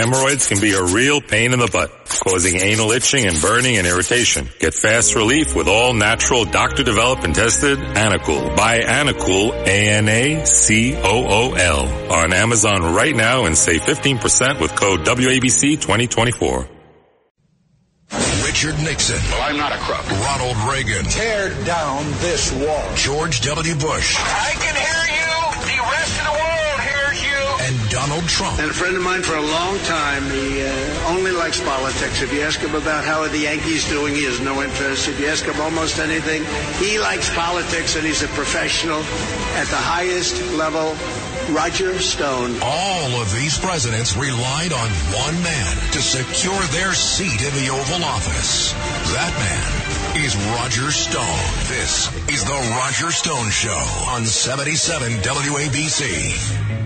Hemorrhoids can be a real pain in the butt, causing anal itching and burning and irritation. Get fast relief with all natural doctor developed and tested Anacool. Buy Anacool, A-N-A-C-O-O-L on Amazon right now and save 15% with code WABC 2024. Richard Nixon. Well, I'm not a crook. Ronald Reagan. Tear down this wall. George W. Bush. I can Donald Trump. And a friend of mine for a long time, he uh, only likes politics. If you ask him about how are the Yankees doing, he has no interest. If you ask him almost anything, he likes politics and he's a professional at the highest level Roger Stone. All of these presidents relied on one man to secure their seat in the Oval Office. That man is Roger Stone. This is the Roger Stone Show on 77 WABC.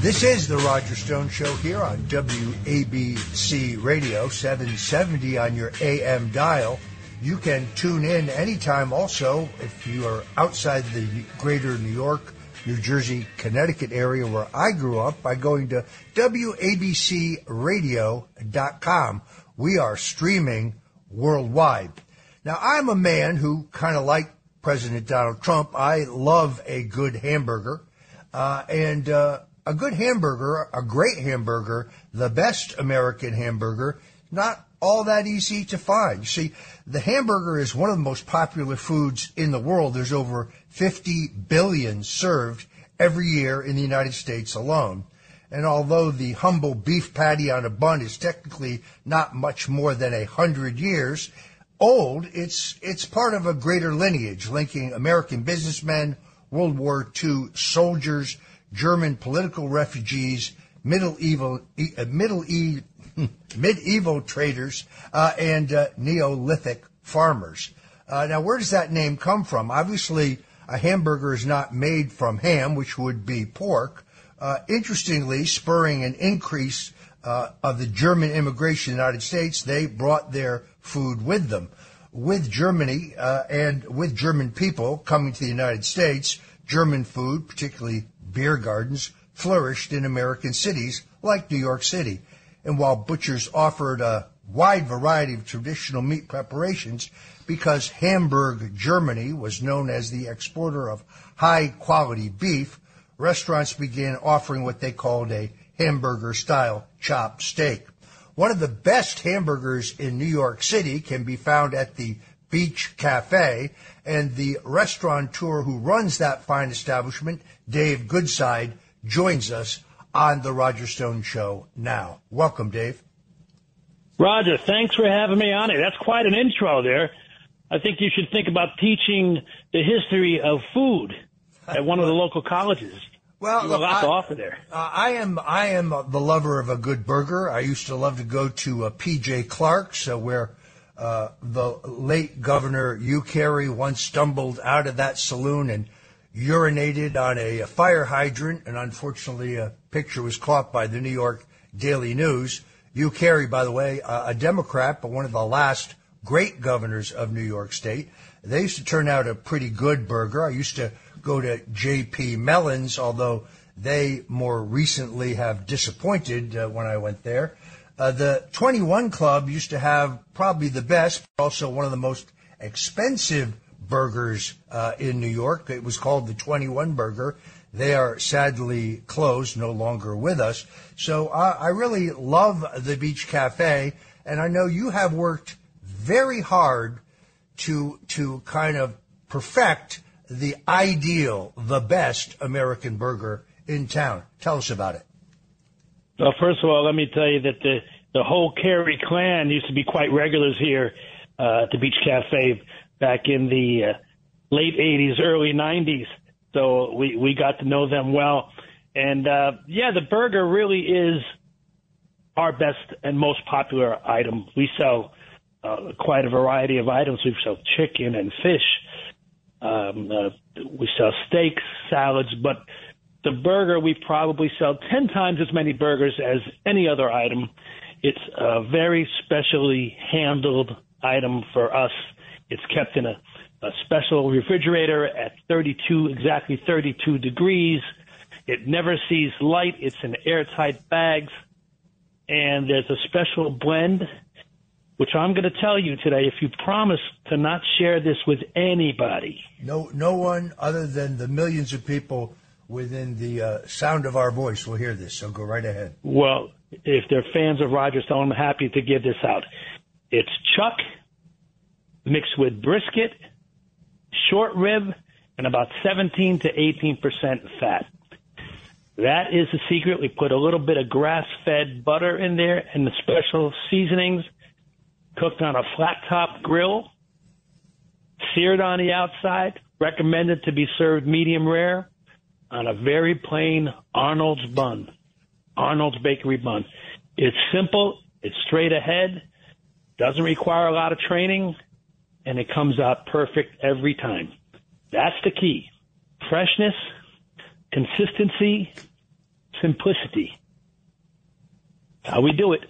This is the Roger Stone Show here on WABC Radio 770 on your AM dial. You can tune in anytime also if you are outside the greater New York, New Jersey, Connecticut area where I grew up by going to WABCRadio.com. We are streaming worldwide. Now, I'm a man who kind of like President Donald Trump. I love a good hamburger. Uh, and uh, a good hamburger, a great hamburger, the best American hamburger, not all that easy to find. You see, the hamburger is one of the most popular foods in the world. There's over 50 billion served every year in the United States alone. And although the humble beef patty on a bun is technically not much more than a hundred years old, it's, it's part of a greater lineage linking American businessmen, World War II soldiers, German political refugees, medieval, uh, middle, medieval traders, uh, and uh, Neolithic farmers. Uh, now, where does that name come from? Obviously, a hamburger is not made from ham, which would be pork. Uh, interestingly, spurring an increase uh, of the German immigration in the United States, they brought their food with them. With Germany and with German people coming to the United States, German food, particularly beer gardens, flourished in American cities like New York City. And while butchers offered a wide variety of traditional meat preparations, because Hamburg, Germany was known as the exporter of high quality beef, restaurants began offering what they called a hamburger style chopped steak. One of the best hamburgers in New York City can be found at the Beach Cafe, and the restaurateur who runs that fine establishment, Dave Goodside, joins us on the Roger Stone Show now. Welcome, Dave. Roger, thanks for having me on it. That's quite an intro there. I think you should think about teaching the history of food at one of the local colleges. Well, you look, a lot I, to offer there. Uh, I am I am the lover of a good burger. I used to love to go to uh, PJ Clarke's, uh, where uh, the late Governor Hugh Carey once stumbled out of that saloon and urinated on a, fire hydrant, and unfortunately, a picture was caught by the New York Daily News. Hugh Carey, by the way, a Democrat, but one of the last great governors of New York State. They used to turn out a pretty good burger. I used to go to J.P. Melon's, although they more recently have disappointed uh, when I went there. Uh, the 21 Club used to have probably the best, but also one of the most expensive burgers uh, in New York. It was called the 21 Burger. They are sadly closed, no longer with us. So I really love the Beach Cafe, and I know you have worked very hard to to kind of perfect the ideal, the best American burger in town. Tell us about it. Well, first of all, let me tell you that the the whole Carey clan used to be quite regulars here uh, at the Beach Cafe back in the uh, late 80s, early 90s. So we, we got to know them well. And uh, yeah, the burger really is our best and most popular item. We sell uh, quite a variety of items. We sell chicken and fish. Um, uh, we sell steaks, salads, but the burger we probably sell 10 times as many burgers as any other item. It's a very specially handled item for us it's kept in a, a special refrigerator at 32, exactly 32 degrees. It never sees light. It's in airtight bags. And there's a special blend, which I'm going to tell you today. If you promise to not share this with anybody, No, no one other than the millions of people within the uh, sound of our voice will hear this. So go right ahead. well, if they're fans of Roger Stone, I'm happy to give this out. It's chuck mixed with brisket, short rib, and about 17 to 18 percent fat. That is the secret. We put a little bit of grass-fed butter in there and the special seasonings, cooked on a flat-top grill, seared on the outside. Recommended to be served medium rare on a very plain Arnold's bun, Arnold's bakery bun. It's simple. It's straight ahead. Doesn't require a lot of training, and it comes out perfect every time. That's the key. Freshness, consistency, simplicity. How we do it.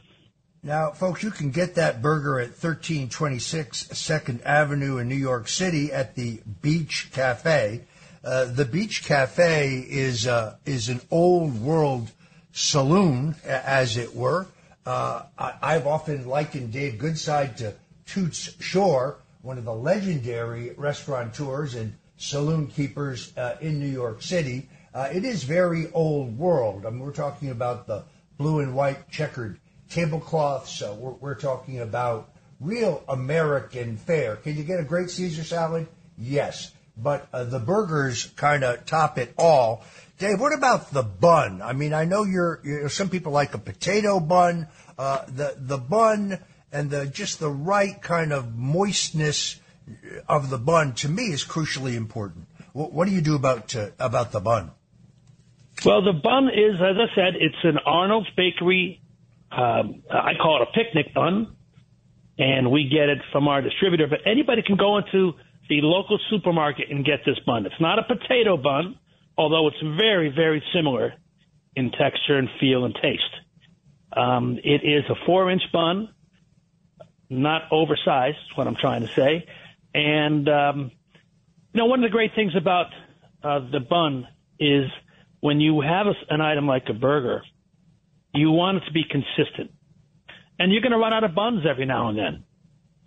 Now, folks, you can get that burger at 1326 Second Avenue in New York City at the Beach Cafe. Uh, the Beach Cafe is uh, is an old world saloon, as it were. Uh, I, I've often likened Dave Goodside to Toots Shor, one of the legendary restaurateurs and saloon keepers uh, in New York City. Uh, it is very old world. I mean, we're talking about the blue and white checkered tablecloths. We're, we're talking about real American fare. Can you get a great Caesar salad? Yes. But uh, the burgers kind of top it all. Dave, what about the bun? I mean, I know you're, you some people like a potato bun. Uh, the the bun and the just the right kind of moistness of the bun to me is crucially important. What, what do you do about uh, about the bun? Well, the bun is, as I said, it's an Arnold's Bakery. Um, I call it a picnic bun, and we get it from our distributor. But anybody can go into the local supermarket and get this bun. It's not a potato bun, although it's very, very similar in texture and feel and taste. Um, it is a four-inch bun, not oversized. Is what I'm trying to say. And um, you know, one of the great things about uh, the bun is when you have a, an item like a burger, you want it to be consistent. And you're going to run out of buns every now and then.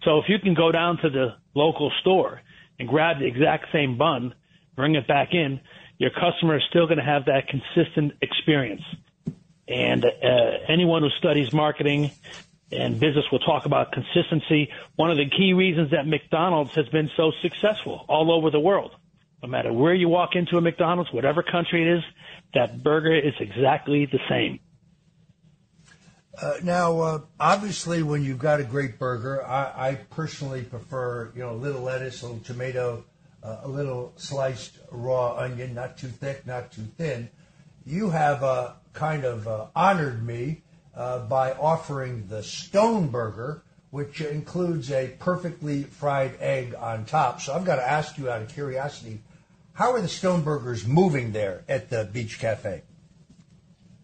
So if you can go down to the local store and grab the exact same bun, bring it back in, your customer is still going to have that consistent experience. And uh, anyone who studies marketing and business will talk about consistency. One of the key reasons that McDonald's has been so successful all over the world. No matter where you walk into a McDonald's, whatever country it is, that burger is exactly the same. Uh, now, uh, obviously, when you've got a great burger, I, I personally prefer you know a little lettuce, a little tomato, uh, a little sliced raw onion, not too thick, not too thin. You have uh, kind of uh, honored me uh, by offering the Stone Burger, which includes a perfectly fried egg on top. So I've got to ask you out of curiosity, how are the Stone Burgers moving there at the Beach Cafe?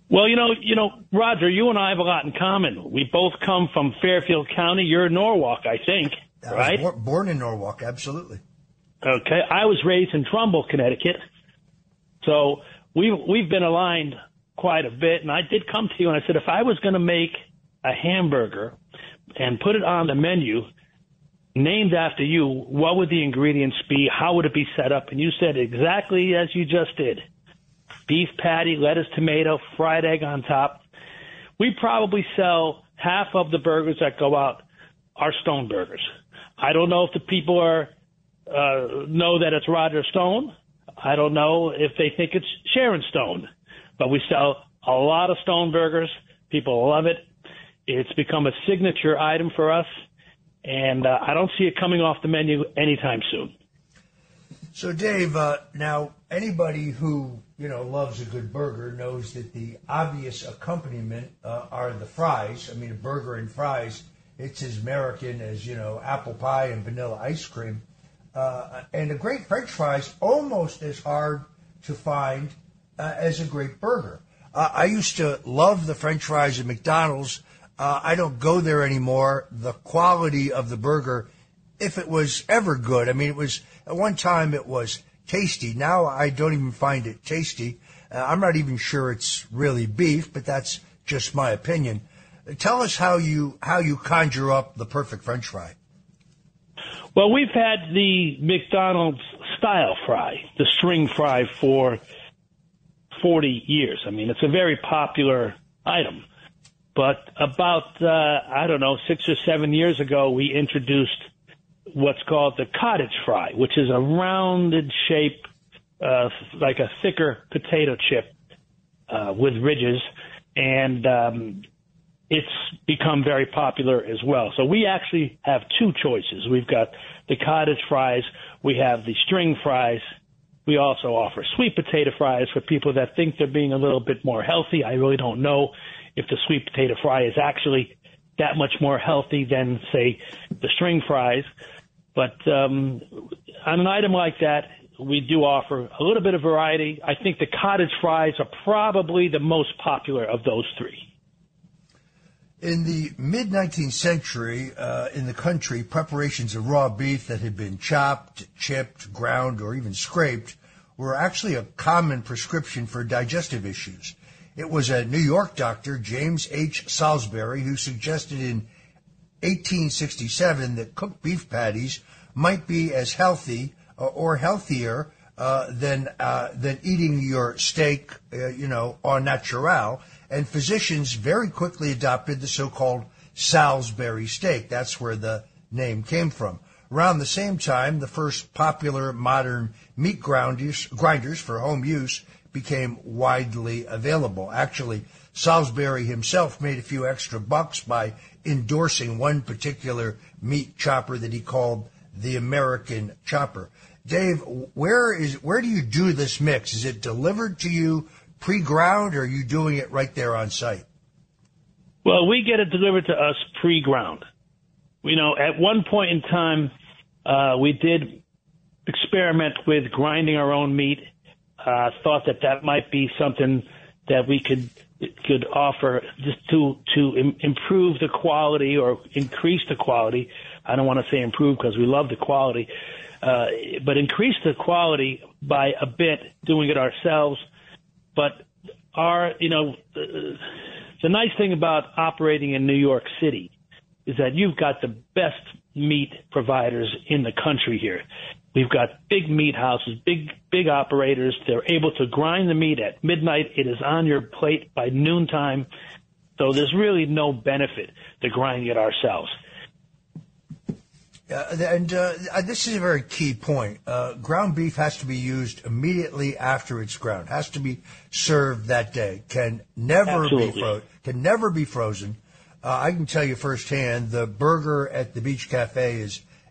Well, you know, you know, Roger, you and I have a lot in common. We both come from Fairfield County. You're in Norwalk, I think, I right? bor- born in Norwalk, absolutely. Okay, I was raised in Trumbull, Connecticut, so we've we've been aligned quite a bit. And I did come to you and I said, if I was going to make a hamburger and put it on the menu, named after you, what would the ingredients be? How would it be set up? And you said exactly as you just did: beef patty, lettuce, tomato, fried egg on top. We probably sell half of the burgers that go out are Stone burgers. I don't know if the people are uh, know that it's Roger Stone. I don't know if they think it's Sharon Stone, but we sell a lot of Stone burgers. People love it. It's become a signature item for us, and uh, I don't see it coming off the menu anytime soon. So, Dave, uh, now anybody who you know loves a good burger knows that the obvious accompaniment uh, are the fries. I mean, a burger and fries. It's as American as you know apple pie and vanilla ice cream, uh, and a great French fries almost as hard to find uh, as a great burger. Uh, I used to love the French fries at McDonald's. Uh, I don't go there anymore. The quality of the burger if it was ever good. I mean, it was at one time it was tasty. Now I don't even find it tasty. Uh, I'm not even sure it's really beef, but that's just my opinion. Tell us how you how you conjure up the perfect French fry. Well, we've had the McDonald's style fry, the string fry, for 40 years. I mean, it's a very popular item. But about, uh, I don't know, six or seven years ago, we introduced what's called the cottage fry, which is a rounded shape, uh, like a thicker potato chip, uh, with ridges. And, um, it's become very popular as well. So we actually have two choices. We've got the cottage fries. We have the string fries. We also offer sweet potato fries for people that think they're being a little bit more healthy. I really don't know if the sweet potato fry is actually that much more healthy than, say, the string fries. But um, on an item like that, we do offer a little bit of variety. I think the cottage fries are probably the most popular of those three. In the mid 19th century, uh, in the country, preparations of raw beef that had been chopped, chipped, ground, or even scraped were actually a common prescription for digestive issues. It was a New York doctor, James H. Salisbury, who suggested in 1867 that cooked beef patties might be as healthy uh, or healthier uh, than uh, than eating your steak, uh, you know, au natural. And physicians very quickly adopted the so-called Salisbury steak. That's where the name came from. Around the same time, the first popular modern meat grinders, grinders for home use became widely available. Actually, Salisbury himself made a few extra bucks by endorsing one particular meat chopper that he called the American chopper. Dave, where is where do you do this mix? Is it delivered to you pre-ground, or are you doing it right there on site? Well, we get it delivered to us pre-ground. You know, at one point in time, uh, we did experiment with grinding our own meat uh, thought that that might be something that we could could offer just to to Im- improve the quality or increase the quality. I don't want to say improve because we love the quality, uh, but increase the quality by a bit doing it ourselves. But our, you know, the, the nice thing about operating in New York City is that you've got the best meat providers in the country here. We've got big meat houses, big big operators. They're able to grind the meat at midnight. It is on your plate by noontime. So there's really no benefit to grinding it ourselves. Uh, and uh, this is a very key point. Uh, ground beef has to be used immediately after it's ground. Has to be served that day. Can never Absolutely. be fro- can never be frozen. Uh, I can tell you firsthand. The burger at the Beach Cafe is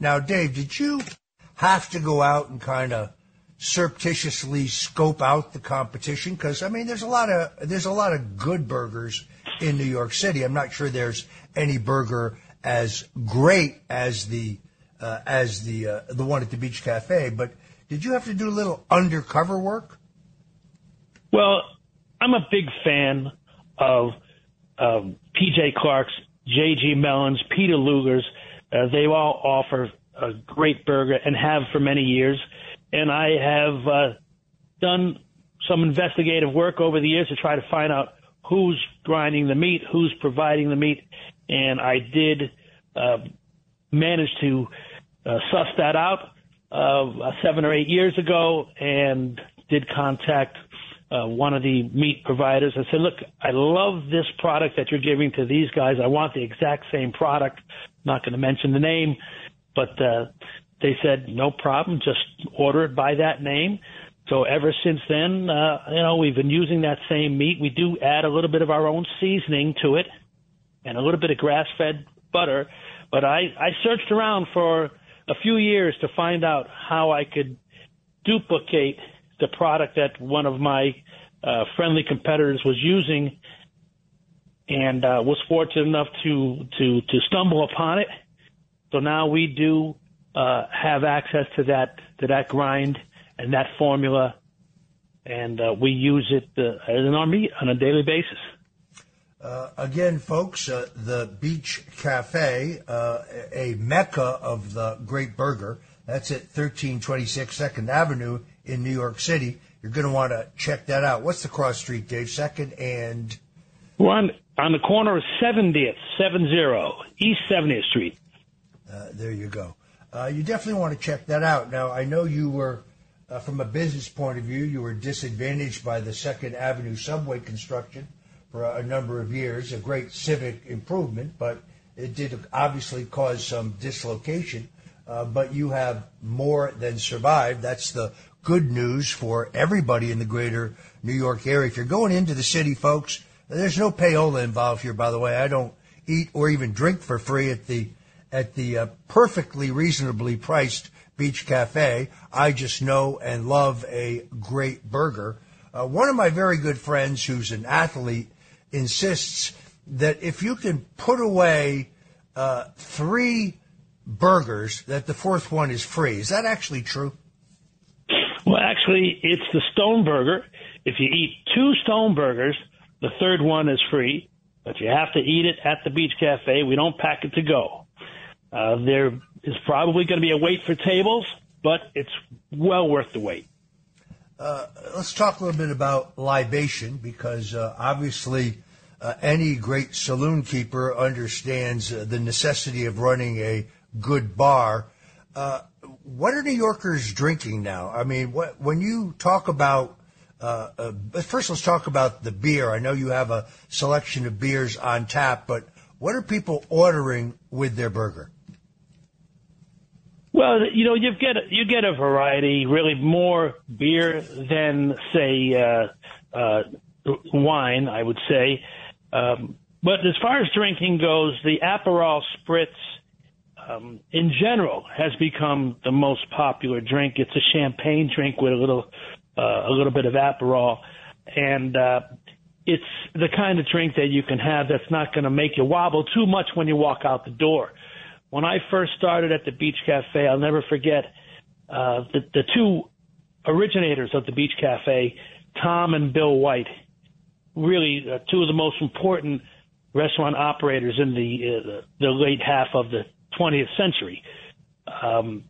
Now, Dave, did you have to go out and kind of surreptitiously scope out the competition? Because I mean, there's a lot of there's a lot of good burgers in New York City. I'm not sure there's any burger as great as the uh, as the uh, the one at the Beach Cafe. But did you have to do a little undercover work? Well, I'm a big fan of um, PJ Clarke's, J.G. Melon's, Peter Luger's. Uh, they all offer a great burger and have for many years. And I have uh, done some investigative work over the years to try to find out who's grinding the meat, who's providing the meat, and I did uh, manage to uh, suss that out uh, seven or eight years ago, and did contact uh, one of the meat providers. I said, "Look, I love this product that you're giving to these guys. I want the exact same product. Not going to mention the name, but uh, they said, no problem, just order it by that name. So ever since then, uh, you know, we've been using that same meat. We do add a little bit of our own seasoning to it and a little bit of grass fed butter. But I, I searched around for a few years to find out how I could duplicate the product that one of my uh, friendly competitors was using and uh, was fortunate enough to, to, to stumble upon it. So now we do uh, have access to that to that grind and that formula, and uh, we use it uh, as an army on a daily basis. Uh, again, folks, uh, the Beach Cafe, uh, a mecca of the great burger. That's at 1326 Second Avenue in New York City. You're going to want to check that out. What's the cross street, Dave? Second and we're on on the corner of 70th, 70 East 70th Street. Uh, there you go. Uh, you definitely want to check that out. Now, I know you were, uh, from a business point of view, you were disadvantaged by the Second Avenue subway construction for a, a number of years. A great civic improvement, but it did obviously cause some dislocation. Uh, but you have more than survived. That's the good news for everybody in the greater New York area. If you're going into the city, folks, there's no payola involved here, by the way. I don't eat or even drink for free at the at the uh, perfectly reasonably priced Beach Cafe. I just know and love a great burger. Uh, one of my very good friends, who's an athlete, insists that if you can put away uh, three burgers, that the fourth one is free. Is that actually true? Well, actually, it's the Stone Burger. If you eat two Stone Burgers, the third one is free, but you have to eat it at the Beach Cafe. We don't pack it to go. Uh, there is probably going to be a wait for tables, but it's well worth the wait. Uh, let's talk a little bit about libation because uh, obviously uh, any great saloon keeper understands uh, the necessity of running a good bar. What are New Yorkers drinking now? I mean, what, when you talk about uh, uh, first, let's talk about the beer. I know you have a selection of beers on tap, but what are people ordering with their burger? Well, you know, you get you get a variety, really more beer than say uh, uh, wine. I would say, um, but as far as drinking goes, the Aperol Spritz. Um, in general, has become the most popular drink. It's a champagne drink with a little uh, a little bit of Aperol, and uh, it's the kind of drink that you can have that's not going to make you wobble too much when you walk out the door. When I first started at the Beach Cafe, I'll never forget uh, the, the two originators of the Beach Cafe, Tom and Bill White, really uh, two of the most important restaurant operators in the uh, the late half of the 20th century. Um,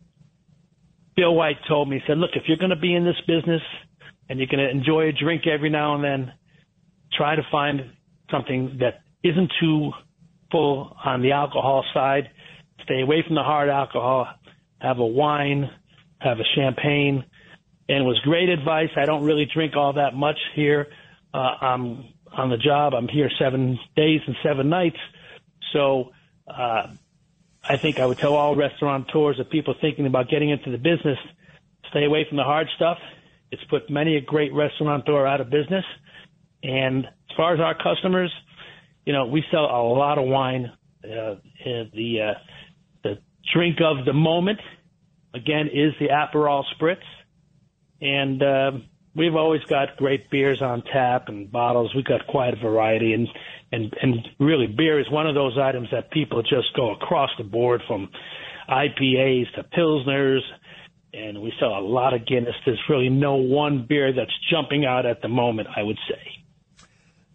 Bill White told me, he said, look, if you're going to be in this business and you're going to enjoy a drink every now and then, try to find something that isn't too full on the alcohol side. Stay away from the hard alcohol. Have a wine, have a champagne. And it was great advice. I don't really drink all that much here. Uh, I'm on the job. I'm here seven days and seven nights. So, uh, I think I would tell all restaurateurs or people thinking about getting into the business, stay away from the hard stuff. It's put many a great restaurateur out of business. And as far as our customers, you know, we sell a lot of wine. Uh, the uh, the drink of the moment, again, is the Aperol Spritz, and uh, we've always got great beers on tap and bottles. We've got quite a variety, and and and really beer is one of those items that people just go across the board from IPAs to pilsners, and we sell a lot of Guinness. There's really no one beer that's jumping out at the moment. I would say.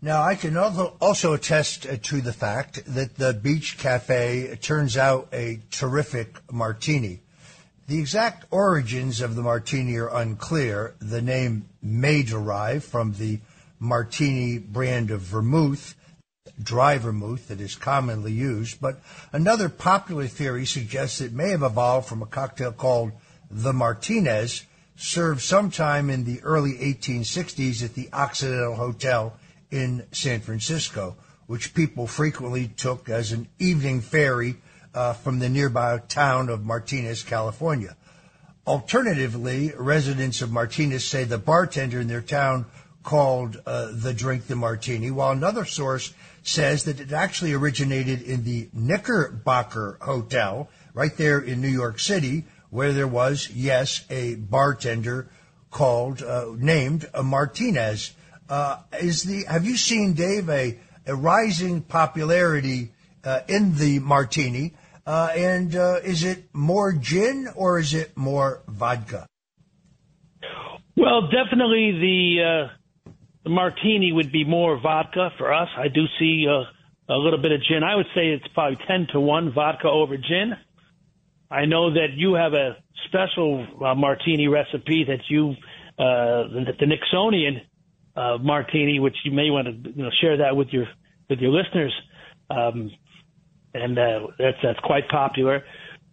Now, I can also attest to the fact that the Beach Cafe turns out a terrific martini. The exact origins of the martini are unclear. The name may derive from the martini brand of vermouth, dry vermouth that is commonly used, but another popular theory suggests it may have evolved from a cocktail called the Martinez, served sometime in the early 1860s at the Occidental Hotel in San Francisco, which people frequently took as an evening ferry from the nearby town of Martinez, California. alternatively, residents of Martinez say the bartender in their town called uh, the drink the martini, while another source says that it actually originated in the Knickerbocker Hotel right there in New York City, where there was, yes, a bartender called, uh, named Martinez. Uh, is the, have you seen, Dave, a, a rising popularity uh, in the martini? Uh, and uh, is it more gin or is it more vodka? Well, definitely the uh, the martini would be more vodka for us. I do see uh, a little bit of gin. I would say it's probably 10 to 1 vodka over gin. I know that you have a special uh, martini recipe that you, uh, the, the Nixonian martini, which you may want to you know, share that with your with your listeners, um, and uh, that's that's quite popular.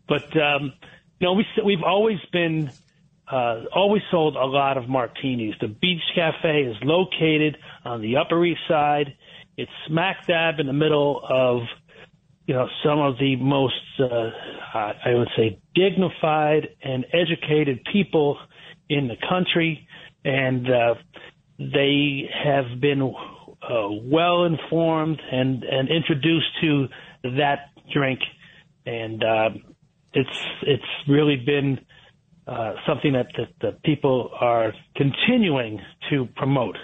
But um, you know, we we've always been uh, always sold a lot of martinis. The Beach Cafe is located on the Upper East Side. It's smack dab in the middle of, you know, some of the most, uh, I would say, dignified and educated people in the country, and uh, they have been uh, well informed and and introduced to that drink, and uh, it's it's really been uh, something that, that, that people are continuing to promote.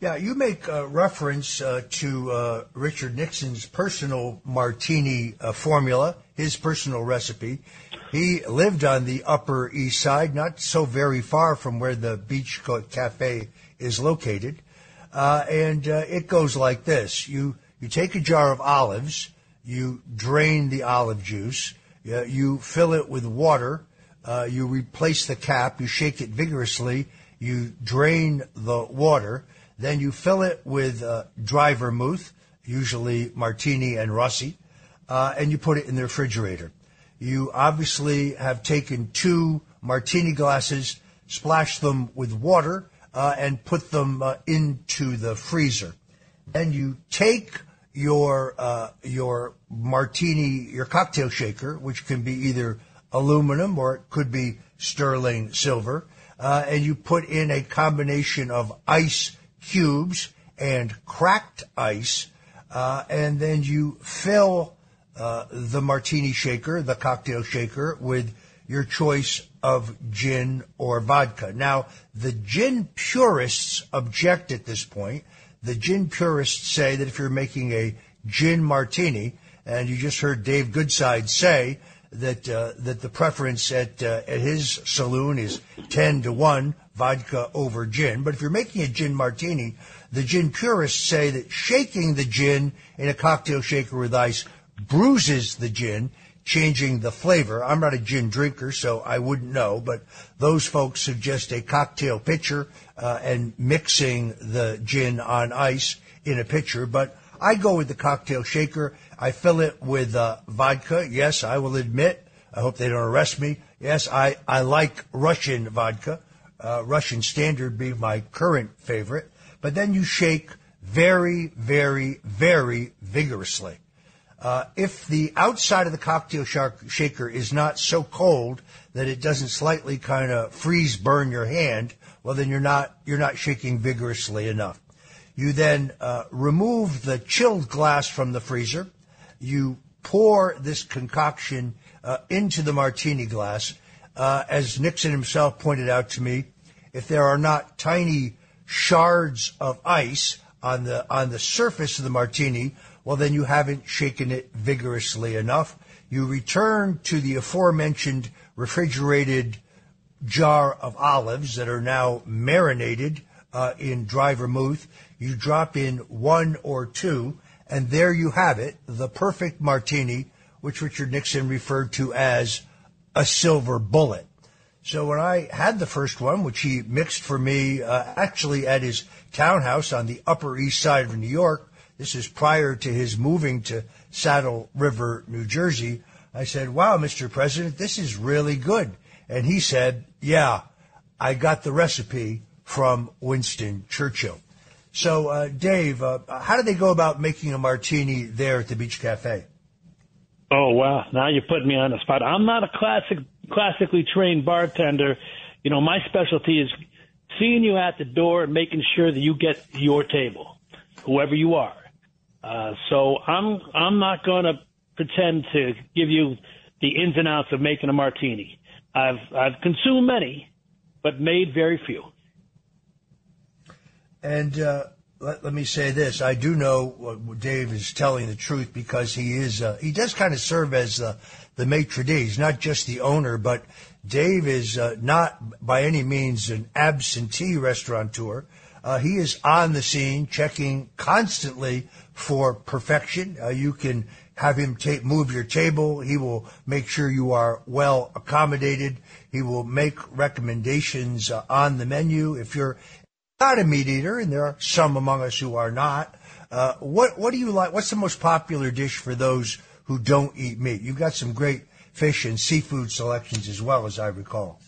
Yeah, you make uh, reference uh, to uh, Richard Nixon's personal martini uh, formula, his personal recipe. He lived on the Upper East Side, not so very far from where the Beach Cafe is located. Uh, and it goes like this. You, you take a jar of olives, you drain the olive juice, you fill it with water, uh, you replace the cap, you shake it vigorously, you drain the water, then you fill it with uh, dry vermouth, usually martini and rossi, uh, and you put it in the refrigerator. You obviously have taken two martini glasses, splashed them with water, uh, and put them uh, into the freezer. And you take your uh, your martini, your cocktail shaker, which can be either aluminum or it could be sterling silver. Uh, and you put in a combination of ice cubes and cracked ice, uh, and then you fill uh, the martini shaker, the cocktail shaker, with your choice of gin or vodka. Now, the gin purists object at this point. The gin purists say that if you're making a gin martini, and you just heard Dave Goodside say that uh, that the preference at uh, at his saloon is ten to one vodka over gin. But if you're making a gin martini, the gin purists say that shaking the gin in a cocktail shaker with ice bruises the gin, changing the flavor. I'm not a gin drinker, so I wouldn't know. But those folks suggest a cocktail pitcher uh, and mixing the gin on ice in a pitcher. But I go with the cocktail shaker I fill it with uh, vodka. Yes, I will admit. I hope they don't arrest me. Yes, I, I like Russian vodka. Uh, Russian Standard being my current favorite. But then you shake very, very, very vigorously. Uh, if the outside of the cocktail shaker is not so cold that it doesn't slightly kind of freeze burn your hand, well then you're not you're not shaking vigorously enough. You then uh, remove the chilled glass from the freezer you pour this concoction uh, into the martini glass. Uh, as Nixon himself pointed out to me, if there are not tiny shards of ice on the on the surface of the martini, well then you haven't shaken it vigorously enough. You return to the aforementioned refrigerated jar of olives that are now marinated uh, in dry vermouth. You drop in one or two and there you have it, the perfect martini, which Richard Nixon referred to as a silver bullet. So when I had the first one, which he mixed for me uh, actually at his townhouse on the Upper East Side of New York, this is prior to his moving to Saddle River, New Jersey, I said, wow, Mr. President, this is really good. And he said, yeah, I got the recipe from Winston Churchill. So, uh, Dave, uh, how do they go about making a martini there at the Beach Cafe? Oh wow! Now you're putting me on the spot. I'm not a classic classically trained bartender, you know, my specialty is seeing you at the door and making sure that you get your table, whoever you are. Uh, so I'm I'm not going to pretend to give you the ins and outs of making a martini. I've I've consumed many, but made very few. And uh, let, let, me say this: I do know Dave is telling the truth because he is uh, he does kind of serve as the the maitre d'. He's not just the owner, but Dave is uh, not by any means an absentee restaurateur. Uh, he is on the scene, checking constantly for perfection. Uh, you can have him ta- move your table. He will make sure you are well accommodated. He will make recommendations uh, on the menu. If you're not a meat eater, and there are some among us who are not, uh, what what do you like? What's the most popular dish for those who don't eat meat? You've got some great fish and seafood selections as well, as I recall.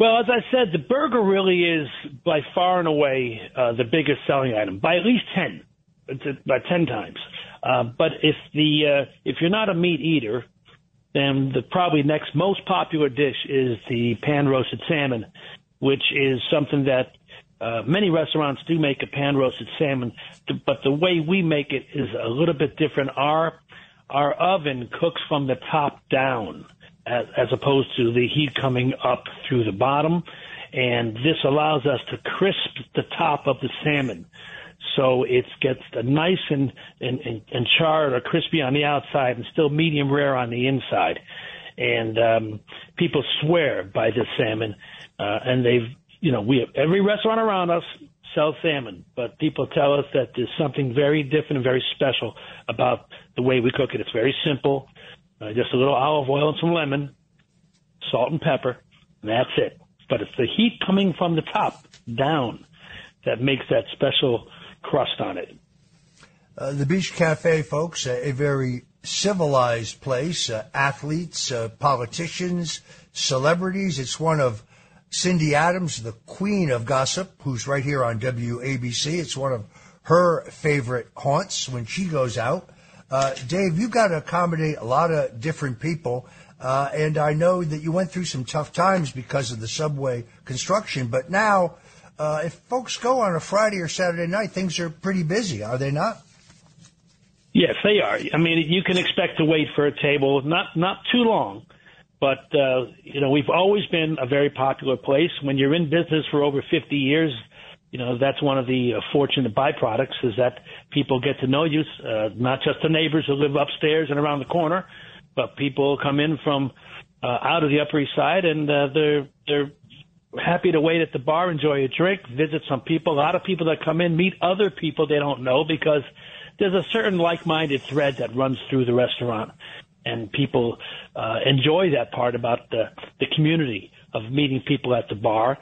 Well, as I said, the burger really is by far and away uh, the biggest selling item by at least ten, by ten times. Uh, but if the uh, if you're not a meat eater, then the probably next most popular dish is the pan roasted salmon, which is something that uh, many restaurants do make a pan roasted salmon, but the way we make it is a little bit different. Our our oven cooks from the top down, as, as opposed to the heat coming up through the bottom, and this allows us to crisp the top of the salmon so it gets nice and, and, and, charred or crispy on the outside and still medium rare on the inside. And um, people swear by this salmon, uh, and they've, you know, we have every restaurant around us sells salmon, but people tell us that there's something very different and very special about the way we cook it. It's very simple, uh, just a little olive oil and some lemon, salt and pepper, and that's it. But it's the heat coming from the top down that makes that special crust on it. Uh, the Beach Cafe, folks, uh, a very civilized place. Uh, athletes, uh, politicians, celebrities. It's one of Cindy Adams, the queen of gossip, who's right here on WABC. It's one of her favorite haunts when she goes out. Uh, Dave, you've got to accommodate a lot of different people. Uh, and I know that you went through some tough times because of the subway construction, but now uh, if folks go on a Friday or Saturday night, things are pretty busy, are they not? Yes, they are. I mean, you can expect to wait for a table, not not too long, but uh, you know, we've always been a very popular place. When you're in business for over 50 years, you know that's one of the uh, fortunate byproducts is that people get to know you, uh, not just the neighbors who live upstairs and around the corner, but people come in from uh, out of the Upper East Side and uh, they're they're happy to wait at the bar, enjoy a drink, visit some people. A lot of people that come in meet other people they don't know because there's a certain like-minded thread that runs through the restaurant, and people uh, enjoy that part about the the community of meeting people at the bar,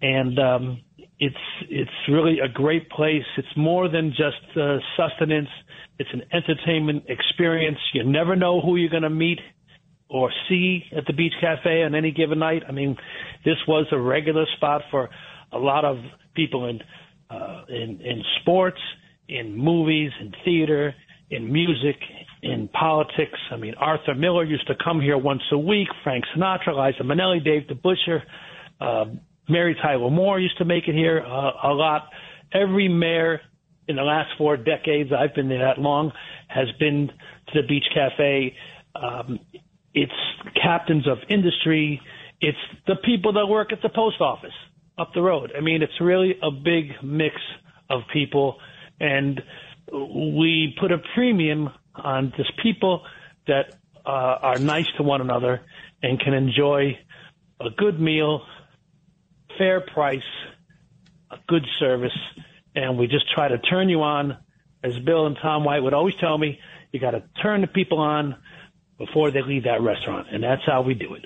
and um, it's it's really a great place. It's more than just uh, sustenance. It's an entertainment experience. You never know who you're going to meet or see at the Beach Cafe on any given night. I mean, this was a regular spot for a lot of people in uh, in in sports, in movies, in theater, in music, in politics. I mean, Arthur Miller used to come here once a week. Frank Sinatra, Liza Minnelli, Dave DeBusschere, uh, Mary Tyler Moore used to make it here uh, a lot. Every mayor in the last four decades, I've been there that long, has been to the Beach Cafe. Um, it's captains of industry, it's the people that work at the post office up the road. I mean, it's really a big mix of people, and we put a premium on just people that uh, are nice to one another and can enjoy a good meal, fair price, a good service, and we just try to turn you on. As Bill and Tom White would always tell me, you got to turn the people on before they leave that restaurant, and that's how we do it.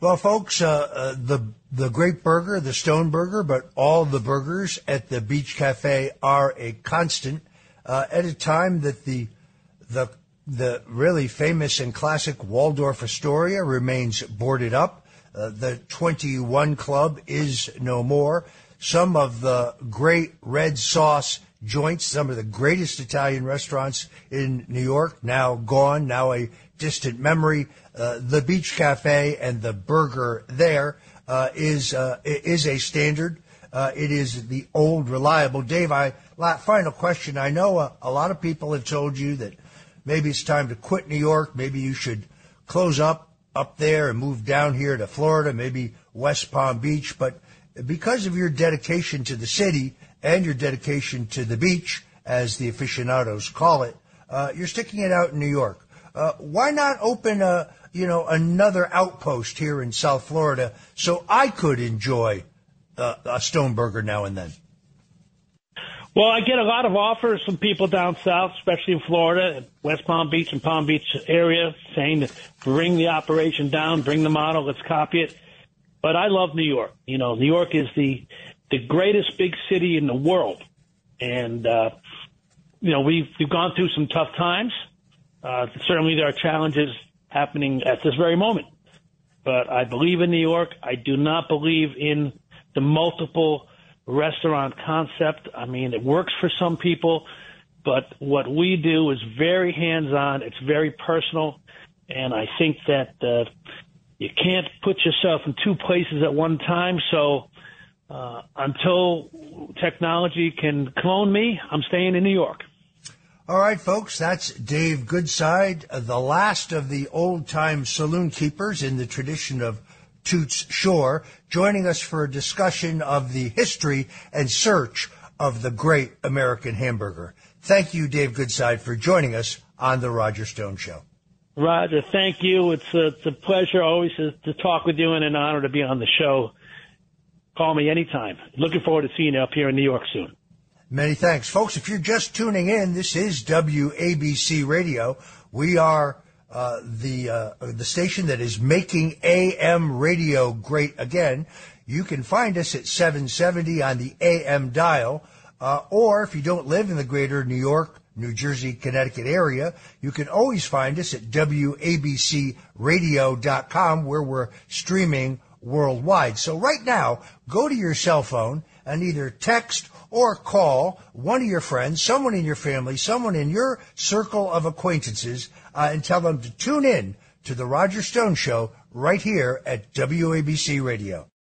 Well, folks, uh, uh, the the great burger, the Stone Burger, but all the burgers at the Beach Cafe are a constant. Uh, at a time that the the the really famous and classic Waldorf Astoria remains boarded up, uh, the 21 Club is no more. Some of the great red sauce joints, some of the greatest Italian restaurants in New York, now gone, now a distant memory. Uh, the Beach Cafe and the burger there uh, is uh, is a standard. Uh, it is the old reliable. Dave, I final question. I know a, a lot of people have told you that maybe it's time to quit New York. Maybe you should close up up there and move down here to Florida, maybe West Palm Beach. But because of your dedication to the city and your dedication to the beach, as the aficionados call it, uh, you're sticking it out in New York. Uh, why not open a you know another outpost here in South Florida so I could enjoy uh, a Stoneburger now and then? Well, I get a lot of offers from people down south, especially in Florida, West Palm Beach and Palm Beach area, saying to bring the operation down, bring the model, let's copy it. But I love New York. You know, New York is the the greatest big city in the world, and uh, you know we've we've gone through some tough times. Uh, certainly, there are challenges happening at this very moment. But I believe in New York. I do not believe in the multiple restaurant concept. I mean, it works for some people, but what we do is very hands on. It's very personal. And I think that uh, you can't put yourself in two places at one time. So uh, until technology can clone me, I'm staying in New York. All right, folks, that's Dave Goodside, the last of the old time saloon keepers in the tradition of Toots Shor, joining us for a discussion of the history and search of the great American hamburger. Thank you, Dave Goodside, for joining us on the Roger Stone Show. Roger, thank you. It's a, it's a pleasure always to, to talk with you and an honor to be on the show. Call me anytime. Looking forward to seeing you up here in New York soon. Many thanks. Folks, if you're just tuning in, this is WABC Radio. We are uh, the uh, the station that is making AM radio great again. You can find us at 770 on the AM dial, uh, or if you don't live in the greater New York, New Jersey, Connecticut area, you can always find us at WABCRadio.com where we're streaming worldwide. So right now, go to your cell phone and either text or call one of your friends, someone in your family, someone in your circle of acquaintances, uh, and tell them to tune in to the Roger Stone Show right here at WABC Radio.